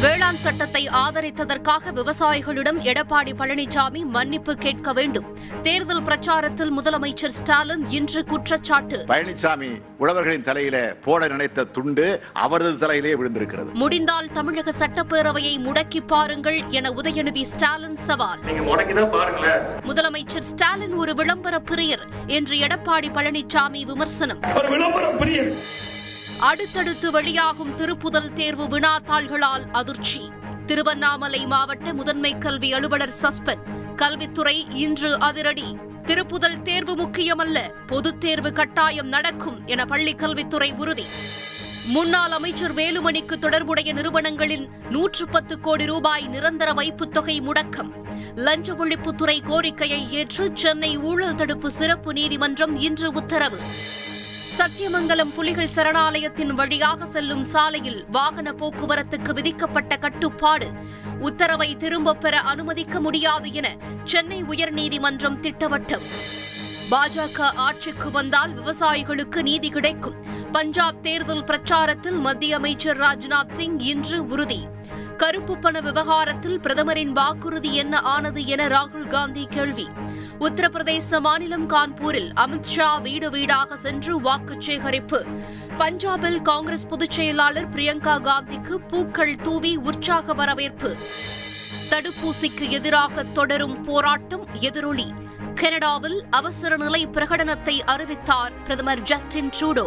வேளாண் சட்டத்தை ஆதரித்ததற்காக விவசாயிகளிடம் எடப்பாடி பழனிசாமி மன்னிப்பு கேட்க வேண்டும். தேர்தல் பிரச்சாரத்தில் முதலமைச்சர் ஸ்டாலின் இன்று குற்றச்சாட்டு. பழனிசாமி உழவர்களின் தலையில போட நினைத்த துண்டு அவரது தலையிலே விழுந்திருக்கிறது. முடிந்தால் தமிழக சட்டப்பேரவையை முடக்கி பாருங்கள் என உதயநிதி ஸ்டாலின் சவால். முதலமைச்சர் ஸ்டாலின் ஒரு விளம்பர பிரியர். என்று எடப்பாடி பழனிசாமி விமர்சனம். ஒரு விளம்பர பிரியர். அடுத்தடுத்து வெளியாகும் திருப்புதல் தேர்வு வினாத்தாள்களால் அதிர்ச்சி. திருவண்ணாமலை மாவட்ட முதன்மை கல்வி அலுவலர் சஸ்பெண்ட். கல்வித்துறை இன்று அதிரடி. திருப்புதல் தேர்வு முக்கியமல்ல பொதுத் தேர்வு கட்டாயம் நடக்கும் என பள்ளிக் கல்வித்துறை உறுதி. முன்னாள் அமைச்சர் வேலுமணிக்கு தொடர்புடைய நிறுவனங்களின் நூற்று பத்து கோடி ரூபாய் நிரந்தர வைப்புத் தொகை முடக்கம். லஞ்ச ஒழிப்புத்துறை கோரிக்கையை ஏற்று சென்னை ஊழல் தடுப்பு சிறப்பு நீதிமன்றம் இன்று உத்தரவு. சத்தியமங்கலம் புலிகள் சரணாலயத்தின் வழியாக செல்லும் சாலையில் வாகன போக்குவரத்துக்கு விதிக்கப்பட்ட கட்டுப்பாடு. உத்தரவை திரும்பப் பெற அனுமதிக்க முடியாது என சென்னை உயர்நீதிமன்றம் திட்டவட்டம். பாஜக ஆட்சிக்கு வந்தால் விவசாயிகளுக்கு நீதி கிடைக்கும். பஞ்சாப் தேர்தல் பிரச்சாரத்தில் மத்திய அமைச்சர் ராஜ்நாத் சிங் இன்று உறுதி. கருப்பு பண விவகாரத்தில் பிரதமரின் வாக்குறுதி என்ன ஆனது என ராகுல் காந்தி கேள்வி. உத்தரப்பிரதேச மாநிலம் கான்பூரில் அமித்ஷா வீடு வீடாக சென்று வாக்கு சேகரிப்பு. பஞ்சாபில் காங்கிரஸ் பொதுச் செயலாளர் பிரியங்கா காந்திக்கு பூக்கள் தூவி உற்சாக வரவேற்பு. தடுப்பூசிக்கு எதிராக தொடரும் போராட்டம் எதிரொலி. கனடாவில் அவசர நிலை பிரகடனத்தை அறிவித்தார் பிரதமர் ஜஸ்டின் ட்ரூடோ.